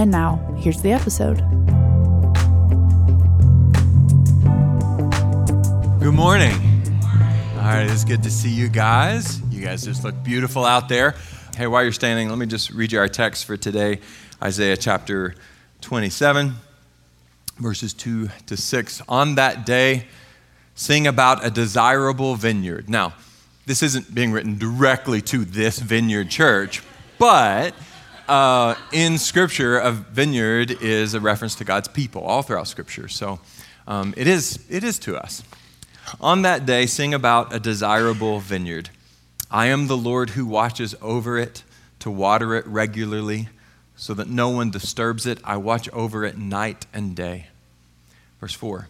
And now, here's the episode. Good morning. All right, it's good to see you guys. You guys just look beautiful out there. Hey, while you're standing, let me just read you our text for today Isaiah chapter 27, verses 2 to 6. On that day, sing about a desirable vineyard. Now, this isn't being written directly to this vineyard church, but uh, in Scripture, a vineyard is a reference to God's people all throughout Scripture. So um, it, is, it is to us. On that day, sing about a desirable vineyard. I am the Lord who watches over it to water it regularly so that no one disturbs it. I watch over it night and day. Verse 4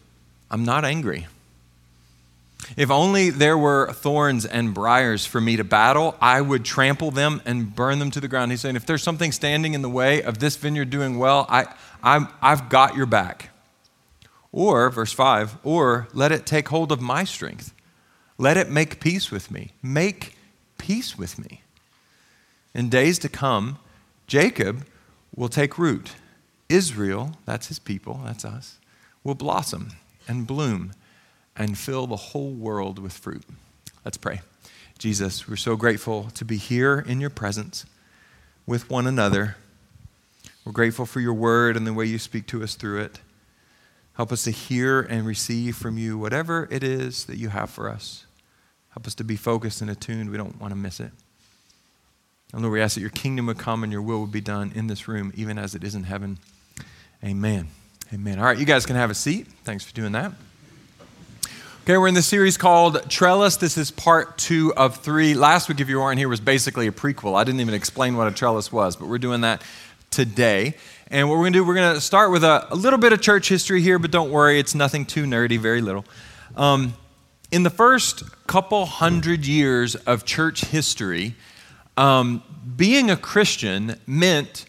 I'm not angry if only there were thorns and briars for me to battle, I would trample them and burn them to the ground. He's saying, if there's something standing in the way of this vineyard doing well, I, i have got your back. Or, verse 5, or let it take hold of my strength. Let it make peace with me. Make peace with me. In days to come, Jacob will take root. Israel, that's his people, that's us, will blossom and bloom and fill the whole world with fruit. Let's pray. Jesus, we're so grateful to be here in your presence with one another. We're grateful for your word and the way you speak to us through it. Help us to hear and receive from you whatever it is that you have for us. Help us to be focused and attuned. We don't want to miss it. And Lord, we ask that your kingdom would come and your will would be done in this room, even as it is in heaven. Amen. Amen. All right, you guys can have a seat. Thanks for doing that. Okay, we're in the series called Trellis. This is part two of three. Last week, if you weren't here, was basically a prequel. I didn't even explain what a trellis was, but we're doing that today. And what we're going to do, we're going to start with a, a, little bit of church history here, but don't worry, it's nothing too nerdy, very little. Um, in the first couple hundred years of church history, um, being a Christian meant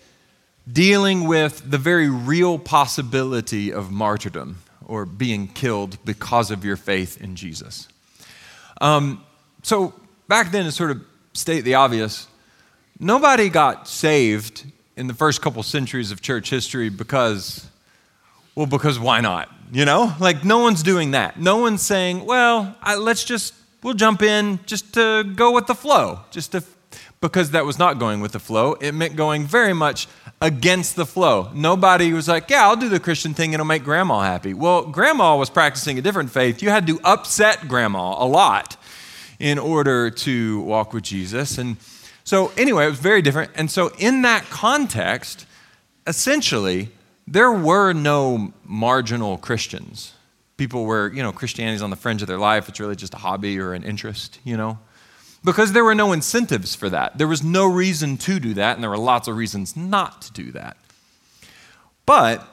dealing with the very real possibility of martyrdom or being killed because of your faith in Jesus. Um, so back then, to sort of state the obvious, nobody got saved in the first couple centuries of church history because, well, because why not? You know, like no one's doing that. No one's saying, well, I, let's just, we'll jump in just to go with the flow, just to, because that was not going with the flow. It meant going very much against the flow. Nobody was like, yeah, I'll do the Christian thing, it'll make grandma happy. Well, grandma was practicing a different faith. You had to upset grandma a lot in order to walk with Jesus. And so, anyway, it was very different. And so, in that context, essentially, there were no marginal Christians. People were, you know, Christianity's on the fringe of their life. It's really just a hobby or an interest, you know because there were no incentives for that. There was no reason to do that, and there were lots of reasons not to do that. But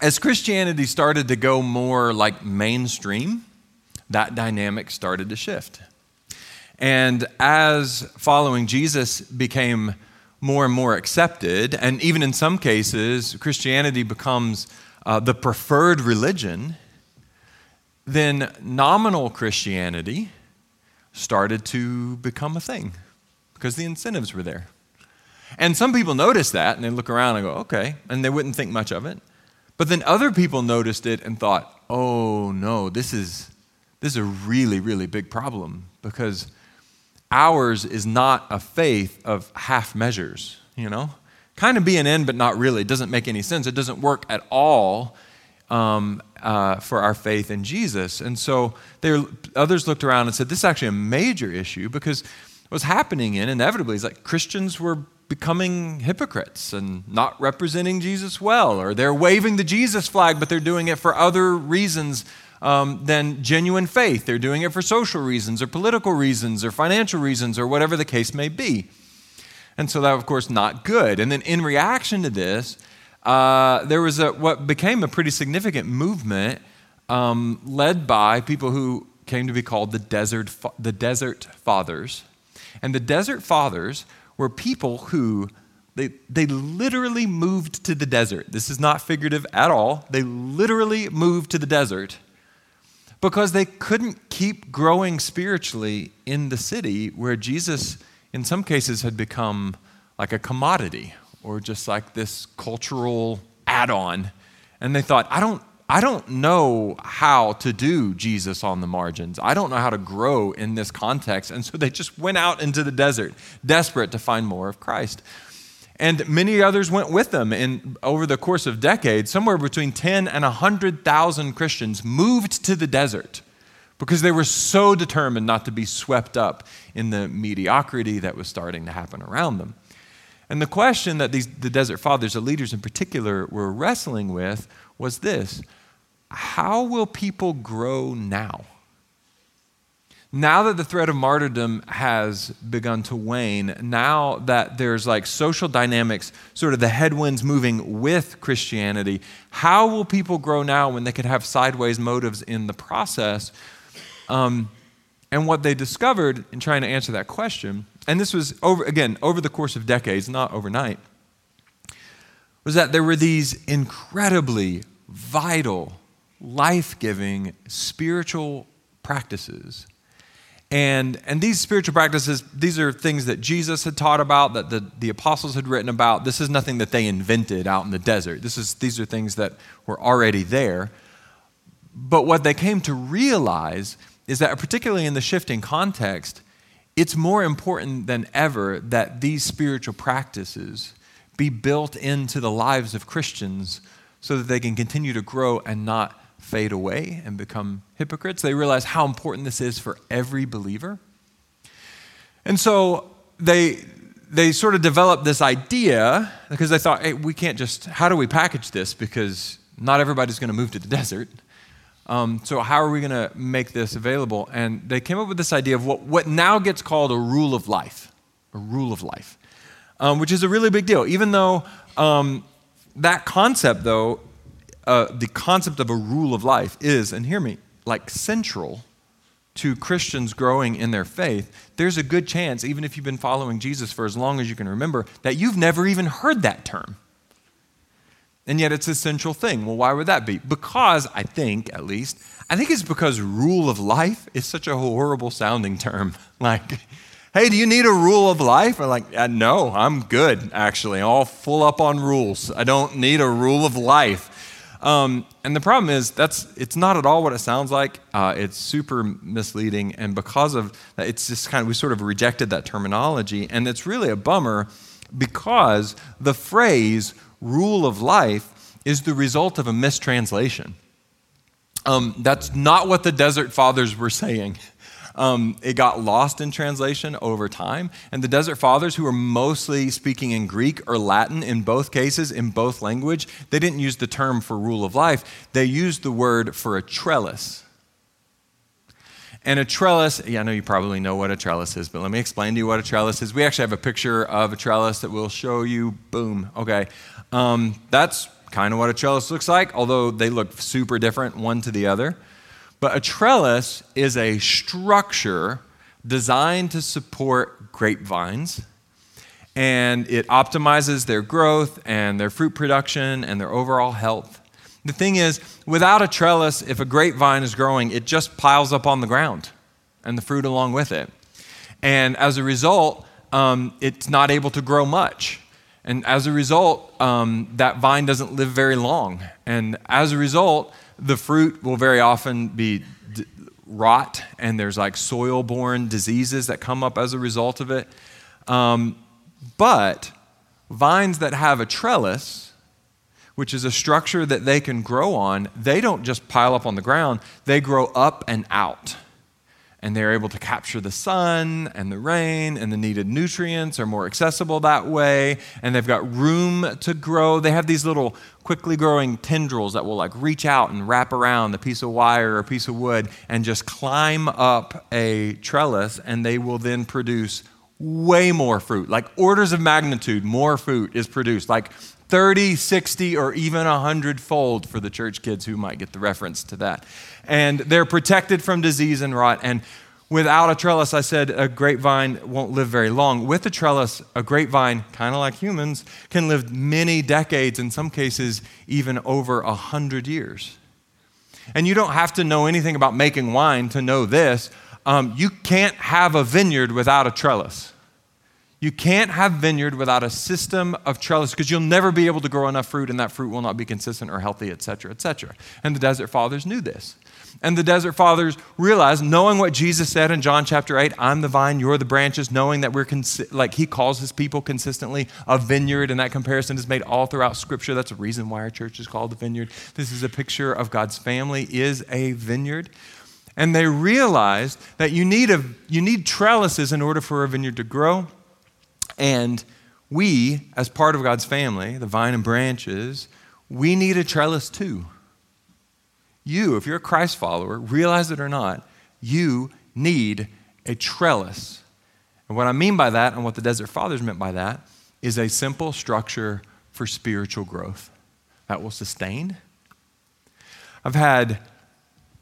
as Christianity started to go more like mainstream, that dynamic started to shift. And as following Jesus became more and more accepted, and even in some cases, Christianity becomes uh, the preferred religion, then nominal Christianity started to become a thing because the incentives were there. And some people noticed that and they look around and go, okay, and they wouldn't think much of it. But then other people noticed it and thought, oh no, this is, this is a really, really big problem because ours is not a faith of half measures, you know? Kind of being in, but not really. It doesn't make any sense. It doesn't work at all um, uh, for our faith in Jesus. And so there, others looked around and said, this is actually a major issue because what's happening in inevitably is like Christians were becoming hypocrites and not representing Jesus well, or they're waving the Jesus flag, but they're doing it for other reasons um, than genuine faith. They're doing it for social reasons, or political reasons, or financial reasons, or whatever the case may be. And so that, of course, not good. And then in reaction to this, uh, there was a, what became a pretty significant movement um, led by people who came to be called the desert, the desert fathers. And the desert fathers were people who they, they literally moved to the desert. This is not figurative at all. They literally moved to the desert because they couldn't keep growing spiritually in the city where Jesus, in some cases, had become like a commodity or just like this cultural add on. And they thought, I don't, I don't know how to do Jesus on the margins. I don't know how to grow in this context. And so they just went out into the desert, desperate to find more of Christ. And many others went with them. And over the course of decades, somewhere between 10 and 100,000 Christians moved to the desert because they were so determined not to be swept up in the mediocrity that was starting to happen around them. And the question that these, the Desert Fathers, the leaders in particular, were wrestling with was this How will people grow now? Now that the threat of martyrdom has begun to wane, now that there's like social dynamics, sort of the headwinds moving with Christianity, how will people grow now when they could have sideways motives in the process? Um, and what they discovered in trying to answer that question and this was over again over the course of decades, not overnight, was that there were these incredibly vital, life-giving spiritual practices. And, and these spiritual practices, these are things that Jesus had taught about, that the, the apostles had written about. This is nothing that they invented out in the desert. This is, these are things that were already there. But what they came to realize is that, particularly in the shifting context, it's more important than ever that these spiritual practices be built into the lives of Christians so that they can continue to grow and not fade away and become hypocrites. They realize how important this is for every believer. And so they, they sort of developed this idea because they thought, hey, we can't just, how do we package this? Because not everybody's going to move to the desert. Um, so, how are we going to make this available? And they came up with this idea of what, what now gets called a rule of life, a rule of life, um, which is a really big deal. Even though um, that concept, though, uh, the concept of a rule of life is, and hear me, like central to Christians growing in their faith, there's a good chance, even if you've been following Jesus for as long as you can remember, that you've never even heard that term. And yet it's a central thing. Well, why would that be? Because, I think, at least, I think it's because rule of life is such a horrible sounding term. Like, hey, do you need a rule of life? Or like, uh, no, I'm good, actually. All full up on rules. I don't need a rule of life. Um, and the problem is that's it's not at all what it sounds like. Uh, it's super misleading, and because of that, it's just kind of we sort of rejected that terminology, and it's really a bummer because the phrase rule of life is the result of a mistranslation. Um, that's not what the Desert Fathers were saying. Um, it got lost in translation over time. And the Desert Fathers, who were mostly speaking in Greek or Latin in both cases, in both language, they didn't use the term for rule of life. They used the word for a trellis. And a trellis, yeah, I know you probably know what a trellis is, but let me explain to you what a trellis is. We actually have a picture of a trellis that we'll show you. Boom. Okay. Um, that's kind of what a trellis looks like, although they look super different one to the other. But a trellis is a structure designed to support grapevines, and it optimizes their growth and their fruit production and their overall health. The thing is, without a trellis, if a grapevine is growing, it just piles up on the ground and the fruit along with it. And as a result, um, it's not able to grow much. And as a result, um, that vine doesn't live very long. And as a result, the fruit will very often be d- rot, and there's like soil borne diseases that come up as a result of it. Um, but vines that have a trellis, which is a structure that they can grow on, they don't just pile up on the ground, they grow up and out. And they're able to capture the sun and the rain and the needed nutrients are more accessible that way. And they've got room to grow. They have these little quickly growing tendrils that will like reach out and wrap around a piece of wire or a piece of wood and just climb up a trellis and they will then produce way more fruit, like orders of magnitude more fruit is produced, like 30, 60, or even 100 fold for the church kids who might get the reference to that. And they're protected from disease and rot. And without a trellis, I said a grapevine won't live very long. With a trellis, a grapevine, kind of like humans, can live many decades, in some cases, even over 100 years. And you don't have to know anything about making wine to know this. Um, you can't have a vineyard without a trellis. You can't have vineyard without a system of trellis because you'll never be able to grow enough fruit and that fruit will not be consistent or healthy, et cetera, et cetera. And the desert fathers knew this. And the desert fathers realized, knowing what Jesus said in John chapter 8, I'm the vine, you're the branches, knowing that we're, consi- like he calls his people consistently a vineyard, and that comparison is made all throughout Scripture. That's a reason why our church is called the vineyard. This is a picture of God's family, is a vineyard. And they realized that you need, a, you need trellises in order for a vineyard to grow. And we, as part of God's family, the vine and branches, we need a trellis too. You, if you're a Christ follower, realize it or not, you need a trellis. And what I mean by that, and what the Desert Fathers meant by that, is a simple structure for spiritual growth that will sustain. I've had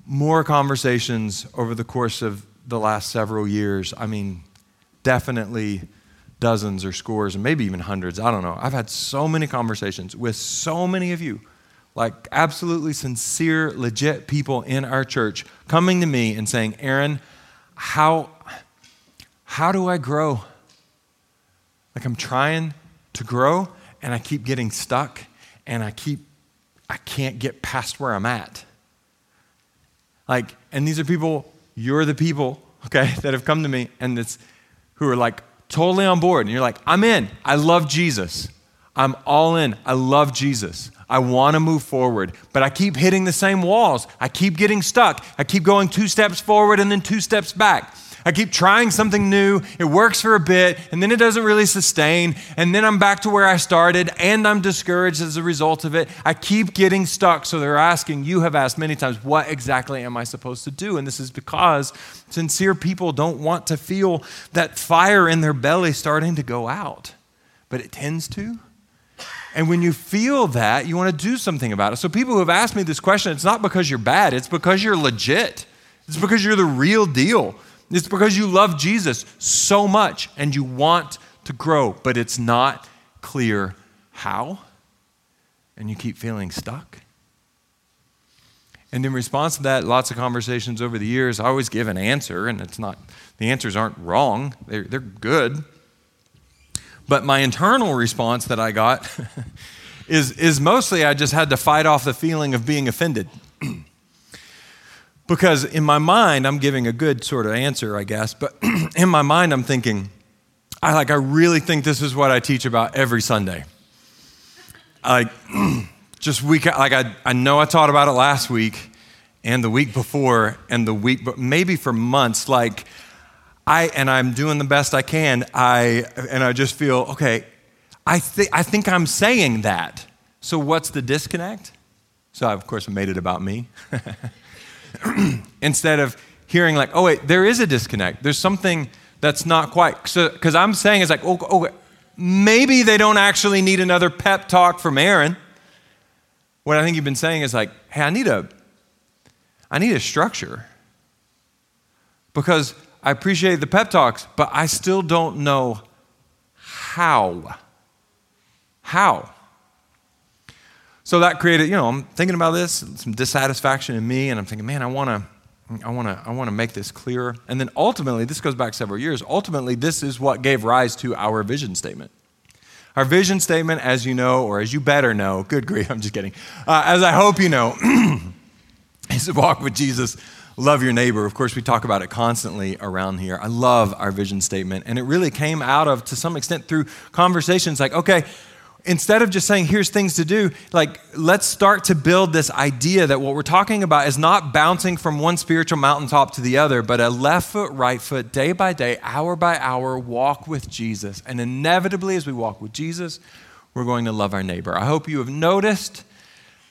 more conversations over the course of the last several years. I mean, definitely dozens or scores and maybe even hundreds. I don't know. I've had so many conversations with so many of you, like absolutely sincere, legit people in our church coming to me and saying, Aaron, how, how do I grow? Like I'm trying to grow and I keep getting stuck and I keep, I can't get past where I'm at. Like, and these are people, you're the people, okay, that have come to me and it's who are like, totally on board. And you're like, I'm in. I love Jesus. I'm all in. I love Jesus. I want to move forward, but I keep hitting the same walls. I keep getting stuck. I keep going two steps forward and then two steps back. I keep trying something new. It works for a bit, and then it doesn't really sustain. And then I'm back to where I started, and I'm discouraged as a result of it. I keep getting stuck. So they're asking, you have asked many times, what exactly am I supposed to do? And this is because sincere people don't want to feel that fire in their belly starting to go out, but it tends to. And when you feel that, you want to do something about it. So, people who have asked me this question, it's not because you're bad, it's because you're legit. It's because you're the real deal. It's because you love Jesus so much and you want to grow, but it's not clear how. And you keep feeling stuck. And in response to that, lots of conversations over the years, I always give an answer, and it's not, the answers aren't wrong, they're, they're good. But my internal response that I got is, is mostly I just had to fight off the feeling of being offended. Because in my mind, I'm giving a good sort of answer, I guess, but in my mind, I'm thinking, I like, I really think this is what I teach about every Sunday. Like, just week, like I, I know I taught about it last week and the week before and the week, but maybe for months, like, I, and I'm doing the best I can, I, and I just feel, okay, I, th- I think I'm saying that. So what's the disconnect? So I, of course, made it about me. instead of hearing like, oh wait, there is a disconnect. There's something that's not quite. Because so, I'm saying it's like, oh, oh, maybe they don't actually need another pep talk from Aaron. What I think you've been saying is like, hey, I need a, I need a structure. Because I appreciate the pep talks, but I still don't know how. How? So that created, you know, I'm thinking about this, some dissatisfaction in me, and I'm thinking, man, I want to. I want to I want to make this clearer. And then ultimately, this goes back several years. Ultimately, this is what gave rise to our vision statement. Our vision statement, as you know, or as you better know, good grief, I'm just kidding, uh, as I hope you know, is to walk with Jesus, love your neighbor. Of course, we talk about it constantly around here. I love our vision statement. And it really came out of, to some extent, through conversations like, okay, instead of just saying, here's things to do, like, let's start to build this idea that what we're talking about is not bouncing from one spiritual mountaintop to the other, but a left foot, right foot, day by day, hour by hour walk with Jesus. And inevitably, as we walk with Jesus, we're going to love our neighbor. I hope you have noticed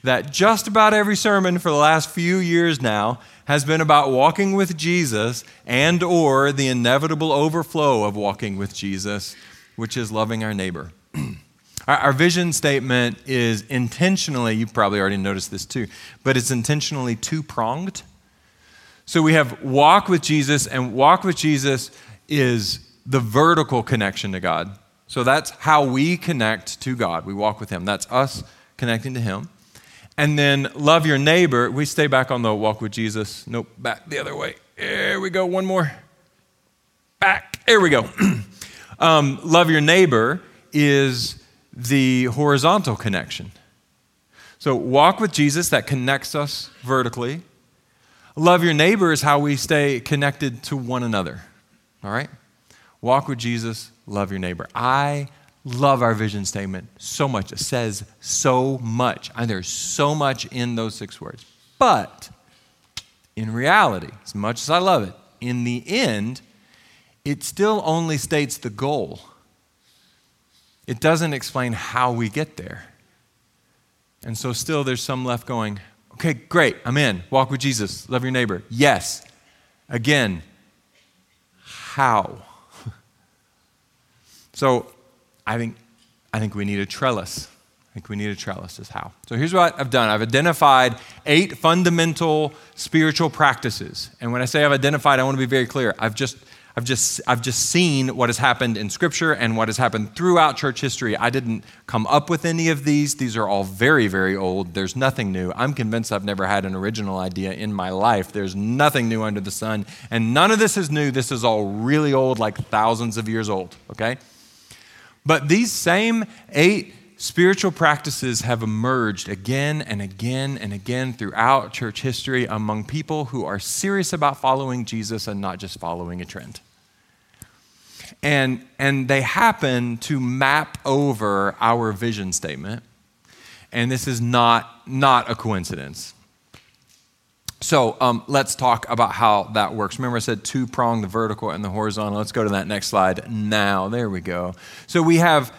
that just about every sermon for the last few years now has been about walking with Jesus and or the inevitable overflow of walking with Jesus, which is loving our neighbor. our, vision statement is intentionally, you probably already noticed this too, but it's intentionally two-pronged. So we have walk with Jesus and walk with Jesus is the vertical connection to God. So that's how we connect to God. We walk with him. That's us connecting to him. And then love your neighbor. We stay back on the walk with Jesus. Nope, back the other way. There we go. One more. Back. There we go. um, love your neighbor is the horizontal connection. So walk with Jesus, that connects us vertically. Love your neighbor is how we stay connected to one another. All right? Walk with Jesus, love your neighbor. I love our vision statement so much. It says so much. And there's so much in those six words. But in reality, as much as I love it, in the end, it still only states the goal. It doesn't explain how we get there. And so, still, there's some left going, okay, great, I'm in. Walk with Jesus, love your neighbor. Yes. Again, how? so, I think, I think we need a trellis. I think we need a trellis, is how. So here's what I've done I've identified eight fundamental spiritual practices. And when I say I've identified, I want to be very clear. I've just I've just, I've just seen what has happened in Scripture and what has happened throughout church history. I didn't come up with any of these. These are all very, very old. There's nothing new. I'm convinced I've never had an original idea in my life. There's nothing new under the sun. And none of this is new. This is all really old, like thousands of years old, okay? But these same eight spiritual practices have emerged again and again and again throughout church history among people who are serious about following Jesus and not just following a trend. And, and they happen to map over our vision statement. And this is not, not a coincidence. So um, let's talk about how that works. Remember, I said two prong, the vertical and the horizontal. Let's go to that next slide now. There we go. So we have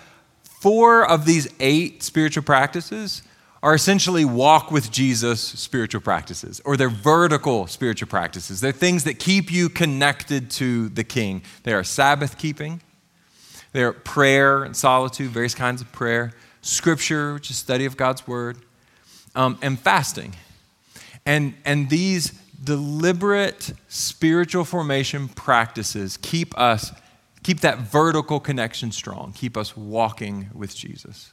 four of these eight spiritual practices are essentially walk with Jesus spiritual practices, or they're vertical spiritual practices. They're things that keep you connected to the King. They are Sabbath keeping, they're prayer and solitude, various kinds of prayer, scripture, which is study of God's word, um, and fasting. And, and these deliberate spiritual formation practices keep us, keep that vertical connection strong, keep us walking with Jesus.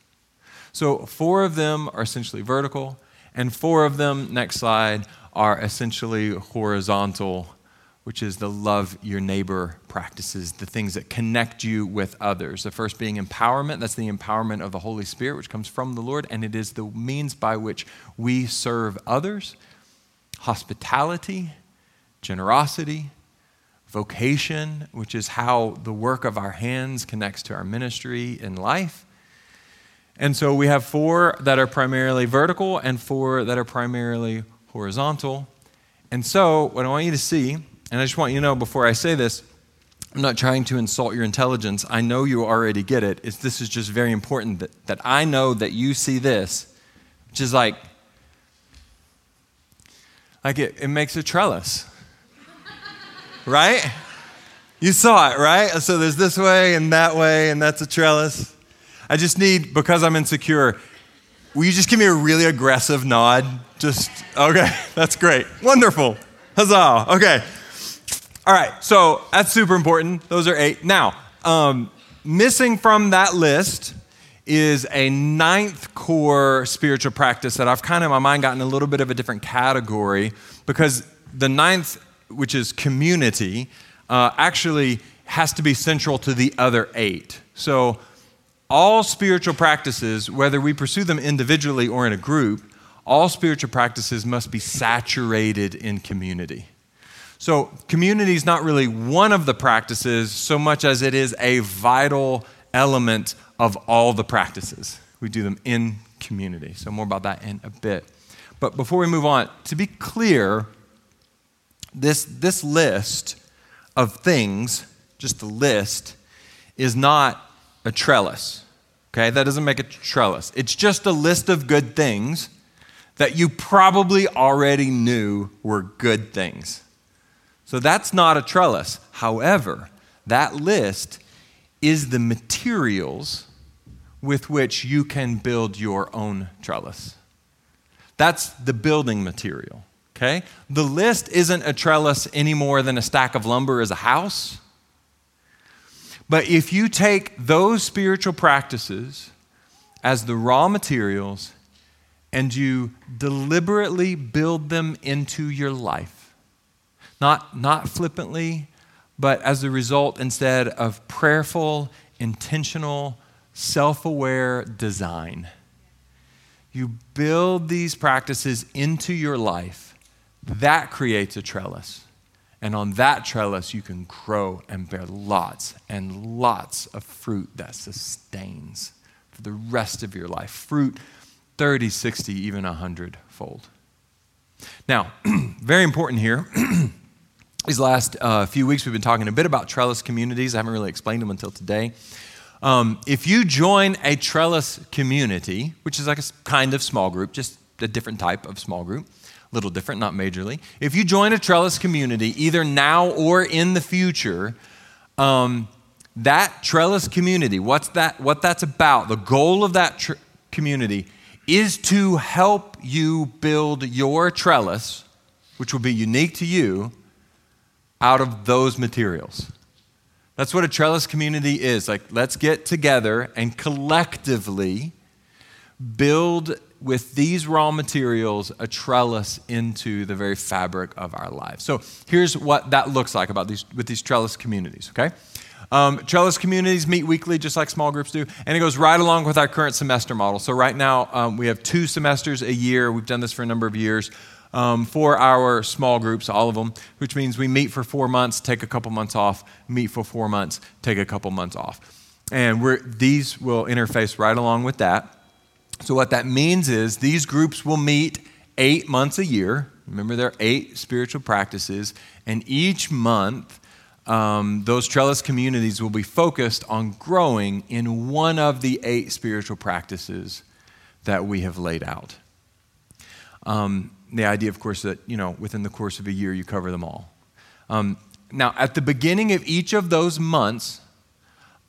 So, four of them are essentially vertical, and four of them, next slide, are essentially horizontal, which is the love your neighbor practices, the things that connect you with others. The first being empowerment, that's the empowerment of the Holy Spirit, which comes from the Lord, and it is the means by which we serve others hospitality, generosity, vocation, which is how the work of our hands connects to our ministry in life. And so we have four that are primarily vertical and four that are primarily horizontal. And so, what I want you to see, and I just want you to know before I say this, I'm not trying to insult your intelligence. I know you already get it. It's, this is just very important that, that I know that you see this, which is like, like it, it makes a trellis. Right? You saw it, right? So there's this way and that way, and that's a trellis. I just need, because I'm insecure, will you just give me a really aggressive nod? Just, okay, that's great. Wonderful. Huzzah. Okay. All right, so that's super important. Those are eight. Now, um, missing from that list is a ninth core spiritual practice that I've kind of my mind gotten a little bit of a different category because the ninth, which is community, uh, actually has to be central to the other eight. So, all spiritual practices, whether we pursue them individually or in a group, all spiritual practices must be saturated in community. So, community is not really one of the practices so much as it is a vital element of all the practices. We do them in community. So, more about that in a bit. But before we move on, to be clear, this, this list of things, just the list, is not a trellis. Okay, that doesn't make a trellis. It's just a list of good things that you probably already knew were good things. So that's not a trellis. However, that list is the materials with which you can build your own trellis. That's the building material, okay? The list isn't a trellis any more than a stack of lumber is a house. But if you take those spiritual practices as the raw materials and you deliberately build them into your life, not, not flippantly, but as a result instead of prayerful, intentional, self aware design. You build these practices into your life, that creates a trellis. And on that trellis, you can grow and bear lots and lots of fruit that sustains for the rest of your life. Fruit 30, 60, even 100 fold. Now, very important here. These last uh, few weeks, we've been talking a bit about trellis communities. I haven't really explained them until today. Um, if you join a trellis community, which is like a kind of small group, just a different type of small group, little different, not majorly. If you join a trellis community, either now or in the future, um, that trellis community, what's that, what that's about, the goal of that tr- community is to help you build your trellis, which will be unique to you, out of those materials. That's what a trellis community is. Like, let's get together and collectively build with these raw materials a trellis into the very fabric of our lives. So here's what that looks like about these with these trellis communities. Okay. Um, trellis communities meet weekly, just like small groups do, and it goes right along with our current semester model. So, right now, um, we have two semesters a year. We've done this for a number of years um, for our small groups, all of them, which means we meet for four months, take a couple months off, meet for four months, take a couple months off. And these will interface right along with that. So, what that means is these groups will meet eight months a year. Remember, there are eight spiritual practices, and each month, um, those trellis communities will be focused on growing in one of the eight spiritual practices that we have laid out. Um, the idea, of course, that, you know, within the course of a year, you cover them all. Um, now, at the beginning of each of those months,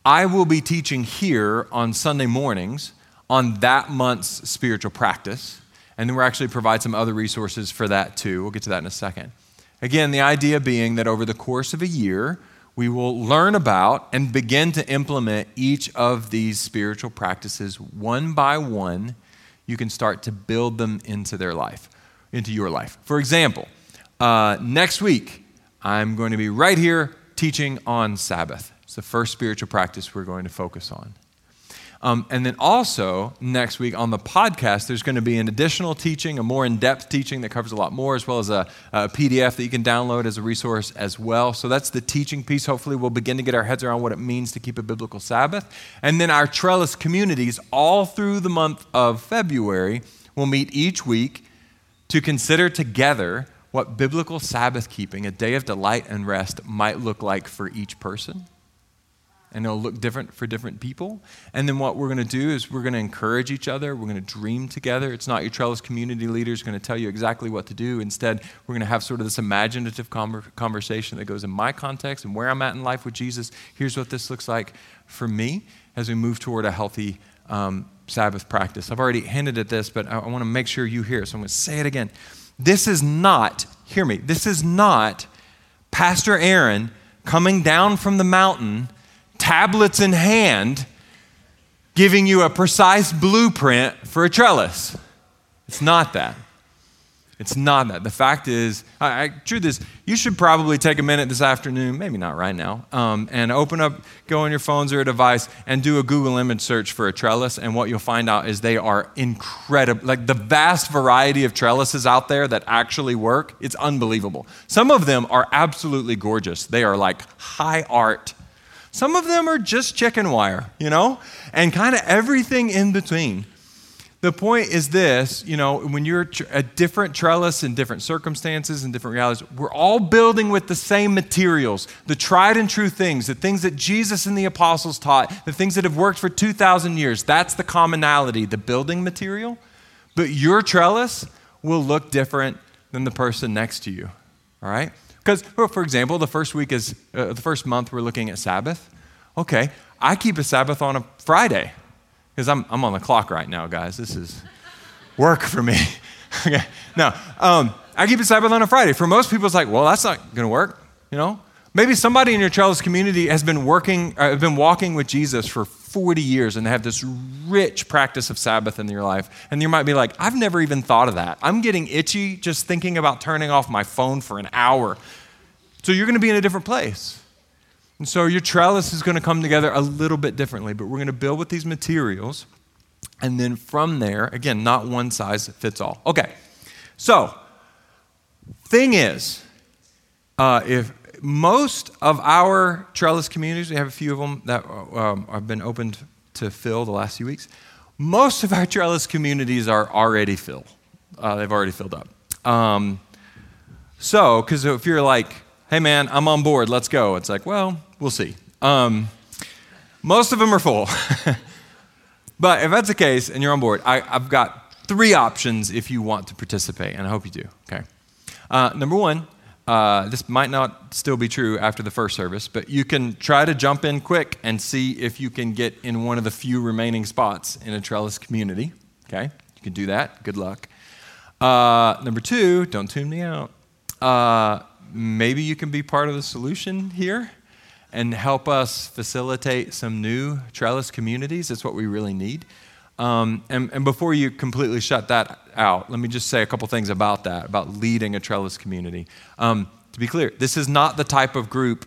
I will be teaching here on Sunday mornings on that month's spiritual practice. And then we'll actually provide some other resources for that too. We'll get to that in a second. Again, the idea being that over the course of a year, we will learn about and begin to implement each of these spiritual practices one by one. You can start to build them into their life into your life. For example, uh, next week, I'm going to be right here teaching on Sabbath. It's the first spiritual practice we're going to focus on. Um, and then also, next week on the podcast, there's going to be an additional teaching, a more in depth teaching that covers a lot more, as well as a, a, PDF that you can download as a resource as well. So that's the teaching piece. Hopefully, we'll begin to get our heads around what it means to keep a biblical Sabbath. And then our trellis communities, all through the month of February, will meet each week to consider together what biblical Sabbath keeping, a day of delight and rest, might look like for each person. And it'll look different for different people. And then what we're going to do is we're going to encourage each other. We're going to dream together. It's not your trellis community leaders going to tell you exactly what to do. Instead, we're going to have sort of this imaginative conversation that goes in my context and where I'm at in life with Jesus. Here's what this looks like for me as we move toward a healthy um, Sabbath practice. I've already hinted at this, but I, I want to make sure you hear it. So I'm going to say it again. This is not, hear me, this is not Pastor Aaron coming down from the mountain, tablets in hand, giving you a precise blueprint for a trellis. It's not that. It's not that. The fact is, I, I, truth is, you should probably take a minute this afternoon, maybe not right now, um, and open up, go on your phones or a device, and do a Google image search for a trellis. And what you'll find out is they are incredible. Like the vast variety of trellises out there that actually work, it's unbelievable. Some of them are absolutely gorgeous. They are like high art. Some of them are just chicken wire, you know, and kind of everything in between the point is this you know, when you're a different trellis in different circumstances and different realities, we're all building with the same materials, the tried and true things, the things that Jesus and the apostles taught, the things that have worked for 2,000 years. That's the commonality, the building material. But your trellis will look different than the person next to you. All right? Because, well, for example, the first week is, uh, the first month we're looking at Sabbath. Okay, I keep a Sabbath on a Friday because I'm, I'm on the clock right now, guys. This is work for me. okay, no, um, I keep a Sabbath on a Friday. For most people, it's like, well, that's not going to work, you know? Maybe somebody in your trellis community has been working, uh, been walking with Jesus for 40 years and have this rich practice of Sabbath in your life. And you might be like, I've never even thought of that. I'm getting itchy just thinking about turning off my phone for an hour. So you're going to be in a different place. And so your trellis is going to come together a little bit differently, but we're going to build with these materials. And then from there, again, not one size fits all. Okay, so thing is, uh, if most of our trellis communities, we have a few of them that um, have been opened to fill the last few weeks. Most of our trellis communities are already filled. Uh, they've already filled up. Um, so, because if you're like, hey man, I'm on board, let's go, it's like, well, we'll see. Um, most of them are full. but if that's the case and you're on board, I, have got three options if you want to participate, and I hope you do. Okay. Uh, number one, uh, this might not still be true after the first service, but you can try to jump in quick and see if you can get in one of the few remaining spots in a trellis community. Okay, you can do that. Good luck. Uh, number two, don't tune me out. Uh, maybe you can be part of the solution here and help us facilitate some new trellis communities. That's what we really need. Um, and, and, before you completely shut that out, let me just say a couple things about that, about leading a trellis community. Um, to be clear, this is not the type of group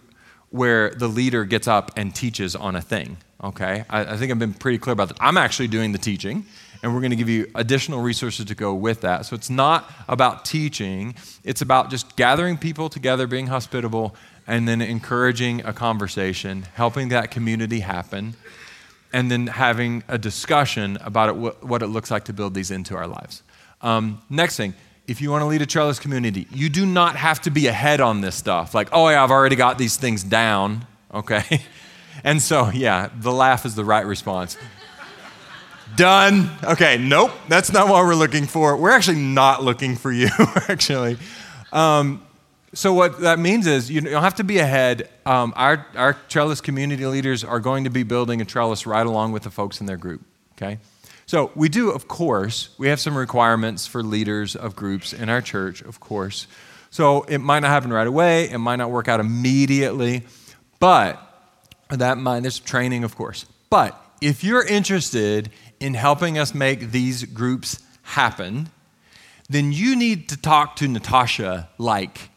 where the leader gets up and teaches on a thing, okay? I, I think I've been pretty clear about that. I'm actually doing the teaching, and we're going to give you additional resources to go with that. So it's not about teaching, it's about just gathering people together, being hospitable, and then encouraging a conversation, helping that community happen and then having a discussion about it, what it looks like to build these into our lives. Um, next thing, if you want to lead a trellis community, you do not have to be ahead on this stuff. Like, oh, yeah, I've already got these things down, okay? And so, yeah, the laugh is the right response. Done. Okay, nope, that's not what we're looking for. We're actually not looking for you, actually. Um, so what that means is you don't have to be ahead. Um, our, our trellis community leaders are going to be building a trellis right along with the folks in their group, okay? So we do, of course, we have some requirements for leaders of groups in our church, of course. So it might not happen right away, it might not work out immediately, but that might, there's training, of course. But if you're interested in helping us make these groups happen, then you need to talk to Natasha like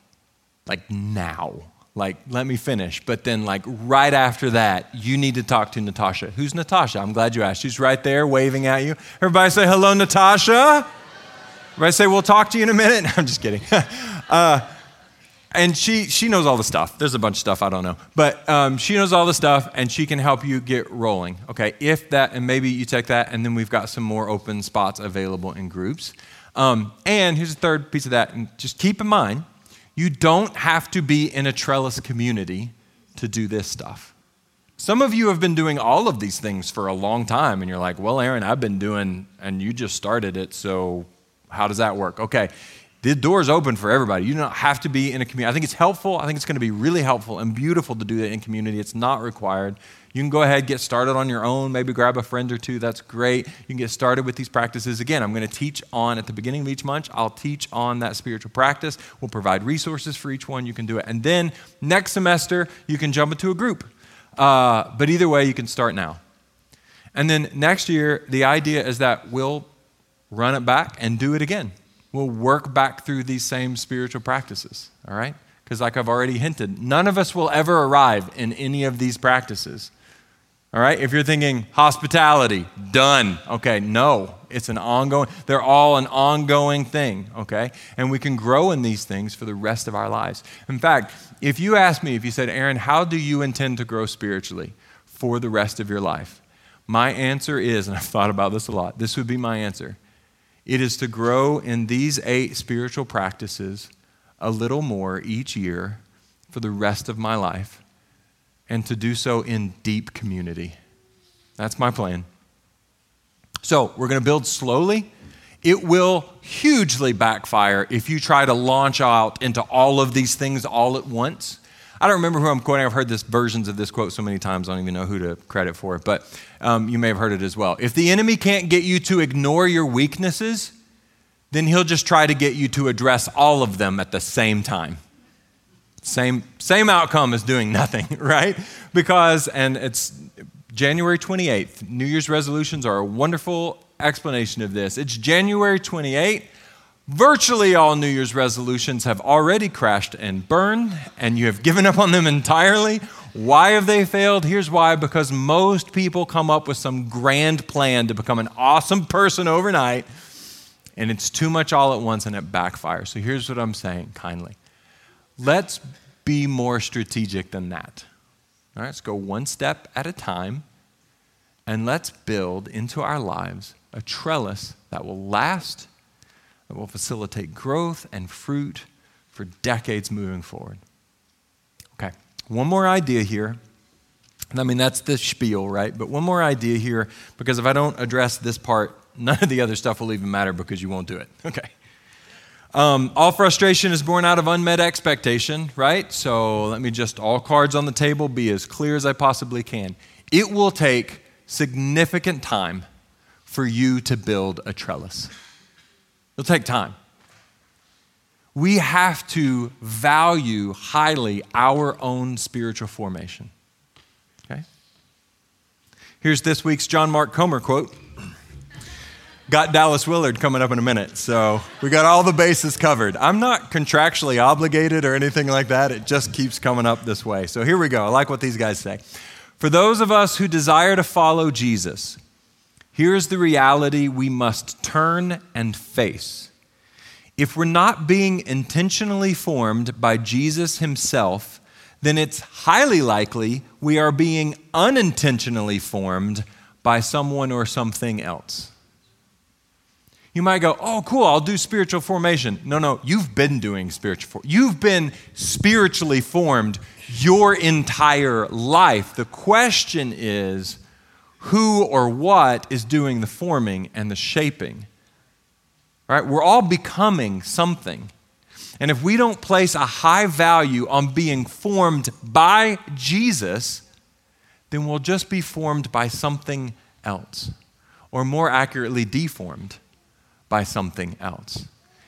like now. Like, let me finish. But then, like, right after that, you need to talk to Natasha. Who's Natasha? I'm glad you asked. She's right there waving at you. Everybody say, hello, Natasha. Everybody say, we'll talk to you in a minute. I'm just kidding. uh, and she, she knows all the stuff. There's a bunch of stuff I don't know. But um, she knows all the stuff, and she can help you get rolling. Okay, if that, and maybe you take that, and then we've got some more open spots available in groups. Um, and here's the third piece of that. And just keep in mind, you don't have to be in a trellis community to do this stuff. Some of you have been doing all of these things for a long time, and you're like, well, Aaron, I've been doing, and you just started it, so how does that work? Okay, the door's open for everybody. You don't have to be in a community. I think it's helpful. I think it's going to be really helpful and beautiful to do that in community. It's not required. You can go ahead, and get started on your own, maybe grab a friend or two. That's great. You can get started with these practices. Again, I'm going to teach on, at the beginning of each month, I'll teach on that spiritual practice. We'll provide resources for each one. You can do it. And then next semester, you can jump into a group. Uh, but either way, you can start now. And then next year, the idea is that we'll run it back and do it again. We'll work back through these same spiritual practices, all right? Because, like I've already hinted, none of us will ever arrive in any of these practices. All right, if you're thinking hospitality, done. Okay, no, it's an ongoing, they're all an ongoing thing, okay? And we can grow in these things for the rest of our lives. In fact, if you asked me, if you said, Aaron, how do you intend to grow spiritually for the rest of your life? My answer is, and I've thought about this a lot, this would be my answer. It is to grow in these eight spiritual practices a little more each year for the rest of my life and to do so in deep community. That's my plan. So, we're going to build slowly. it will hugely backfire if you try to launch out into all of these things all at once. I don't remember who I'm quoting. I've heard this versions of this quote so many times, I don't even know who to credit for it, but um, you may have heard it as well. If the enemy can't get you to ignore your weaknesses, then he'll just try to get you to address all of them at the same time. Same, same outcome as doing nothing, right? Because, and it's January 28th, New Year's resolutions are a wonderful explanation of this. It's January 28th. Virtually all New Year's resolutions have already crashed and burned, and you have given up on them entirely. Why have they failed? Here's why because most people come up with some grand plan to become an awesome person overnight, and it's too much all at once and it backfires. So here's what I'm saying kindly let's be more strategic than that. All right, let's go one step at a time, and let's build into our lives a trellis that will last that will facilitate growth and fruit for decades moving forward. Okay, one more idea here. I mean, that's the spiel, right? But one more idea here, because if I don't address this part, none of the other stuff will even matter because you won't do it. Okay. Um, all frustration is born out of unmet expectation, right? So let me just, all cards on the table, be as clear as I possibly can. It will take significant time for you to build a trellis. It'll take time. We have to value highly our own spiritual formation. Okay? Here's this week's John Mark Comer quote. Got Dallas Willard coming up in a minute, so we got all the bases covered. I'm not contractually obligated or anything like that, it just keeps coming up this way. So here we go. I like what these guys say. For those of us who desire to follow Jesus, Here's the reality we must turn and face. If we're not being intentionally formed by Jesus himself, then it's highly likely we are being unintentionally formed by someone or something else. You might go, oh, cool, I'll do spiritual formation. No, no, you've been doing spiritual formation. You've been spiritually formed your entire life. The question is, who or what is doing the forming and the shaping. Right? We're all becoming something. And if we don't place a high value on being formed by Jesus, then we'll just be formed by something else, or more accurately, deformed by something else.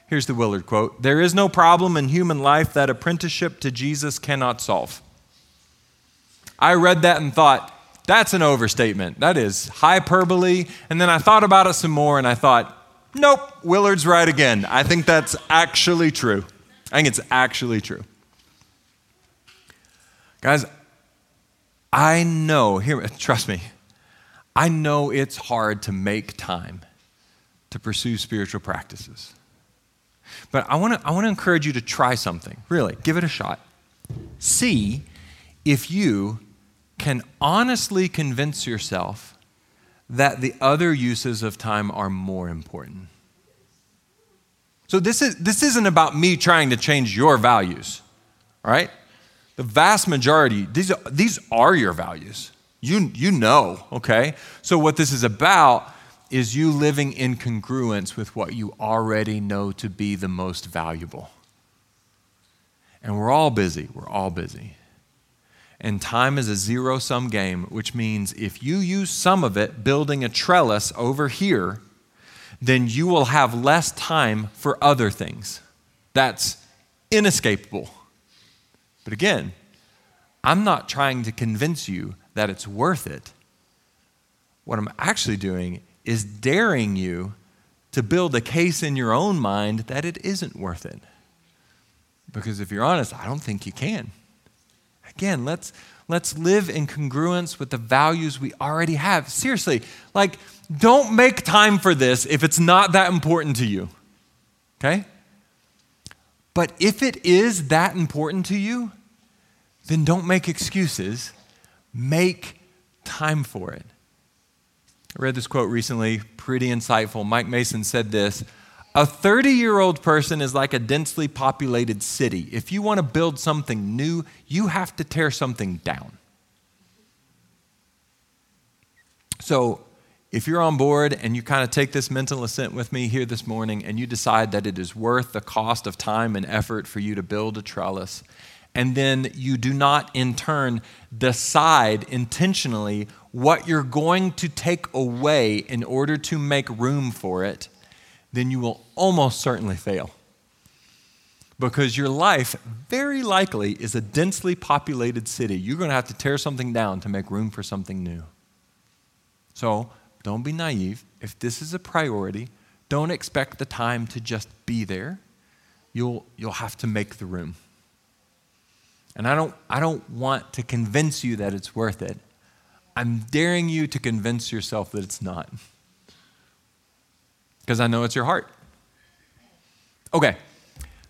Here's the Willard quote There is no problem in human life that apprenticeship to Jesus cannot solve. I read that and thought, that's an overstatement. That is hyperbole. And then I thought about it some more and I thought, nope, Willard's right again. I think that's actually true. I think it's actually true. Guys, I know, here, trust me, I know it's hard to make time to pursue spiritual practices. But I want to I want to encourage you to try something. Really, give it a shot. See if you can honestly convince yourself that the other uses of time are more important. So this, is, this isn't about me trying to change your values, right? The vast majority, these are, these are your values. You, you know, okay? So what this is about is you living in congruence with what you already know to be the most valuable. And we're all busy. We're all busy. And time is a zero sum game, which means if you use some of it building a trellis over here, then you will have less time for other things. That's inescapable. But again, I'm not trying to convince you that it's worth it. What I'm actually doing is daring you to build a case in your own mind that it isn't worth it. Because if you're honest, I don't think you can. Again, let's, let's live in congruence with the values we already have. Seriously, like, don't make time for this if it's not that important to you. Okay? But if it is that important to you, then don't make excuses. Make time for it. I read this quote recently, pretty insightful. Mike Mason said this a 30 year old person is like a densely populated city. If you want to build something new, you have to tear something down. So, if you're on board and you kind of take this mental assent with me here this morning and you decide that it is worth the cost of time and effort for you to build a trellis, and then you do not in turn decide intentionally what you're going to take away in order to make room for it, then you will almost certainly fail. Because your life very likely is a densely populated city. You're going to have to tear something down to make room for something new. So, don't be naive. If this is a priority, don't expect the time to just be there. You'll, you'll have to make the room. And I don't, I don't want to convince you that it's worth it. I'm daring you to convince yourself that it's not. Because I know it's your heart. Okay,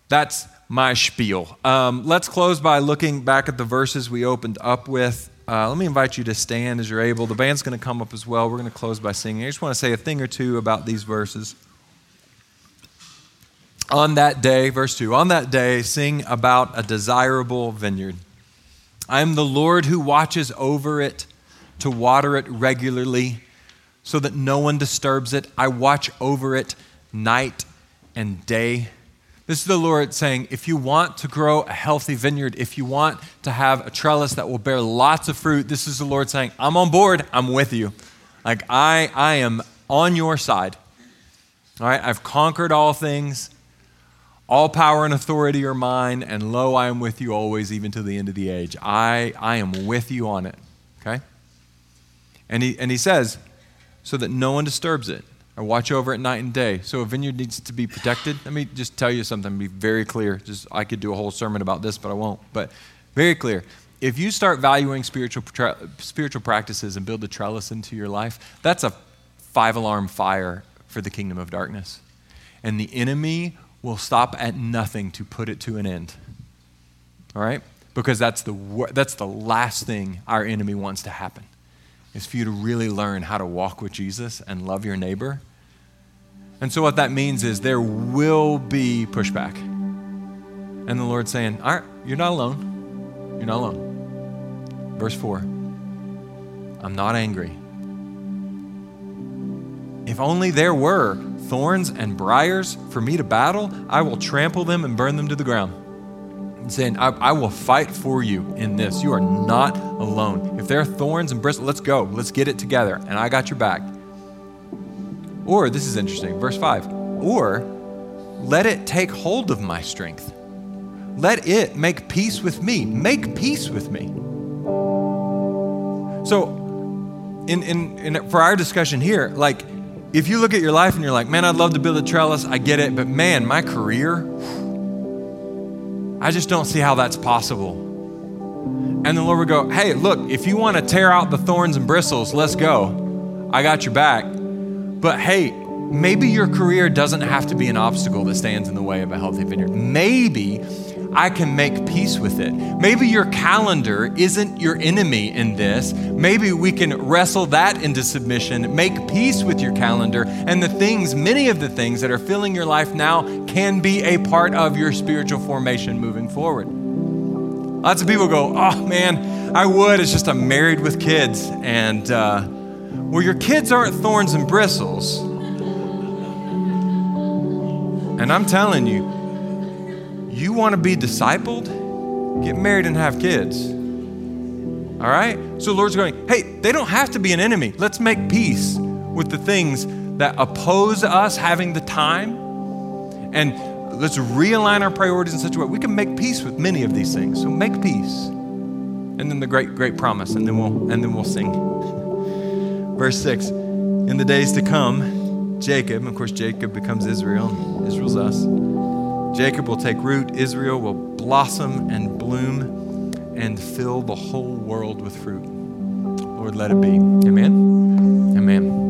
that's my spiel. Um, let's close by looking back at the verses we opened up with. Uh, let me invite you to stand as you're able. The band's going to come up as well. We're going to close by singing. I just want to say a thing or two about these verses. On that day, verse 2, on that day, sing about a desirable vineyard. I am the Lord who watches over it to water it regularly so that no one disturbs it. I watch over it night and day. This is the Lord saying, if you want to grow a healthy vineyard, if you want to have a trellis that will bear lots of fruit, this is the Lord saying, I'm on board, I'm with you. Like I, I am on your side. All right, I've conquered all things. All power and authority are mine, and lo, I am with you always, even to the end of the age. I, I am with you on it. Okay? And he, and he says, so that no one disturbs it. I watch over it night and day. So a vineyard needs to be protected. Let me just tell you something, be very clear. Just I could do a whole sermon about this, but I won't. But very clear. If you start valuing spiritual, spiritual practices and build a trellis into your life, that's a five alarm fire for the kingdom of darkness. And the enemy will stop at nothing to put it to an end. All right? Because that's the, that's the last thing our enemy wants to happen, is for you to really learn how to walk with Jesus and love your neighbor. And so, what that means is there will be pushback. And the Lord's saying, All right, you're not alone. You're not alone. Verse 4 I'm not angry. If only there were thorns and briars for me to battle, I will trample them and burn them to the ground. And saying, I, I, will fight for you in this. You are not alone. If there are thorns and bristles, let's go. Let's get it together. And I got your back. Or, this is interesting, verse 5 or let it take hold of my strength. Let it make peace with me. Make peace with me. So, in, in, in, for our discussion here, like if you look at your life and you're like, man, I'd love to build a trellis, I get it, but man, my career, I just don't see how that's possible. And the Lord would go, hey, look, if you want to tear out the thorns and bristles, let's go. I got your back. But hey, maybe your career doesn't have to be an obstacle that stands in the way of a healthy vineyard. Maybe I can make peace with it. Maybe your calendar isn't your enemy in this. Maybe we can wrestle that into submission, make peace with your calendar, and the things, many of the things that are filling your life now, can be a part of your spiritual formation moving forward. Lots of people go, Oh man, I would. It's just I'm married with kids. And, uh, well, your kids aren't thorns and bristles. And I'm telling you, you want to be discipled? Get married and have kids. All right? So the Lord's going, hey, they don't have to be an enemy. Let's make peace with the things that oppose us having the time. And let's realign our priorities in such a way we can make peace with many of these things. So make peace. And then the great, great promise, and then we'll and then we'll sing. Verse 6. In the days to come, Jacob, of course, Jacob becomes Israel, Israel's us. Jacob will take root, Israel will blossom and bloom and fill the whole world with fruit. Lord, let it be. Amen. Amen.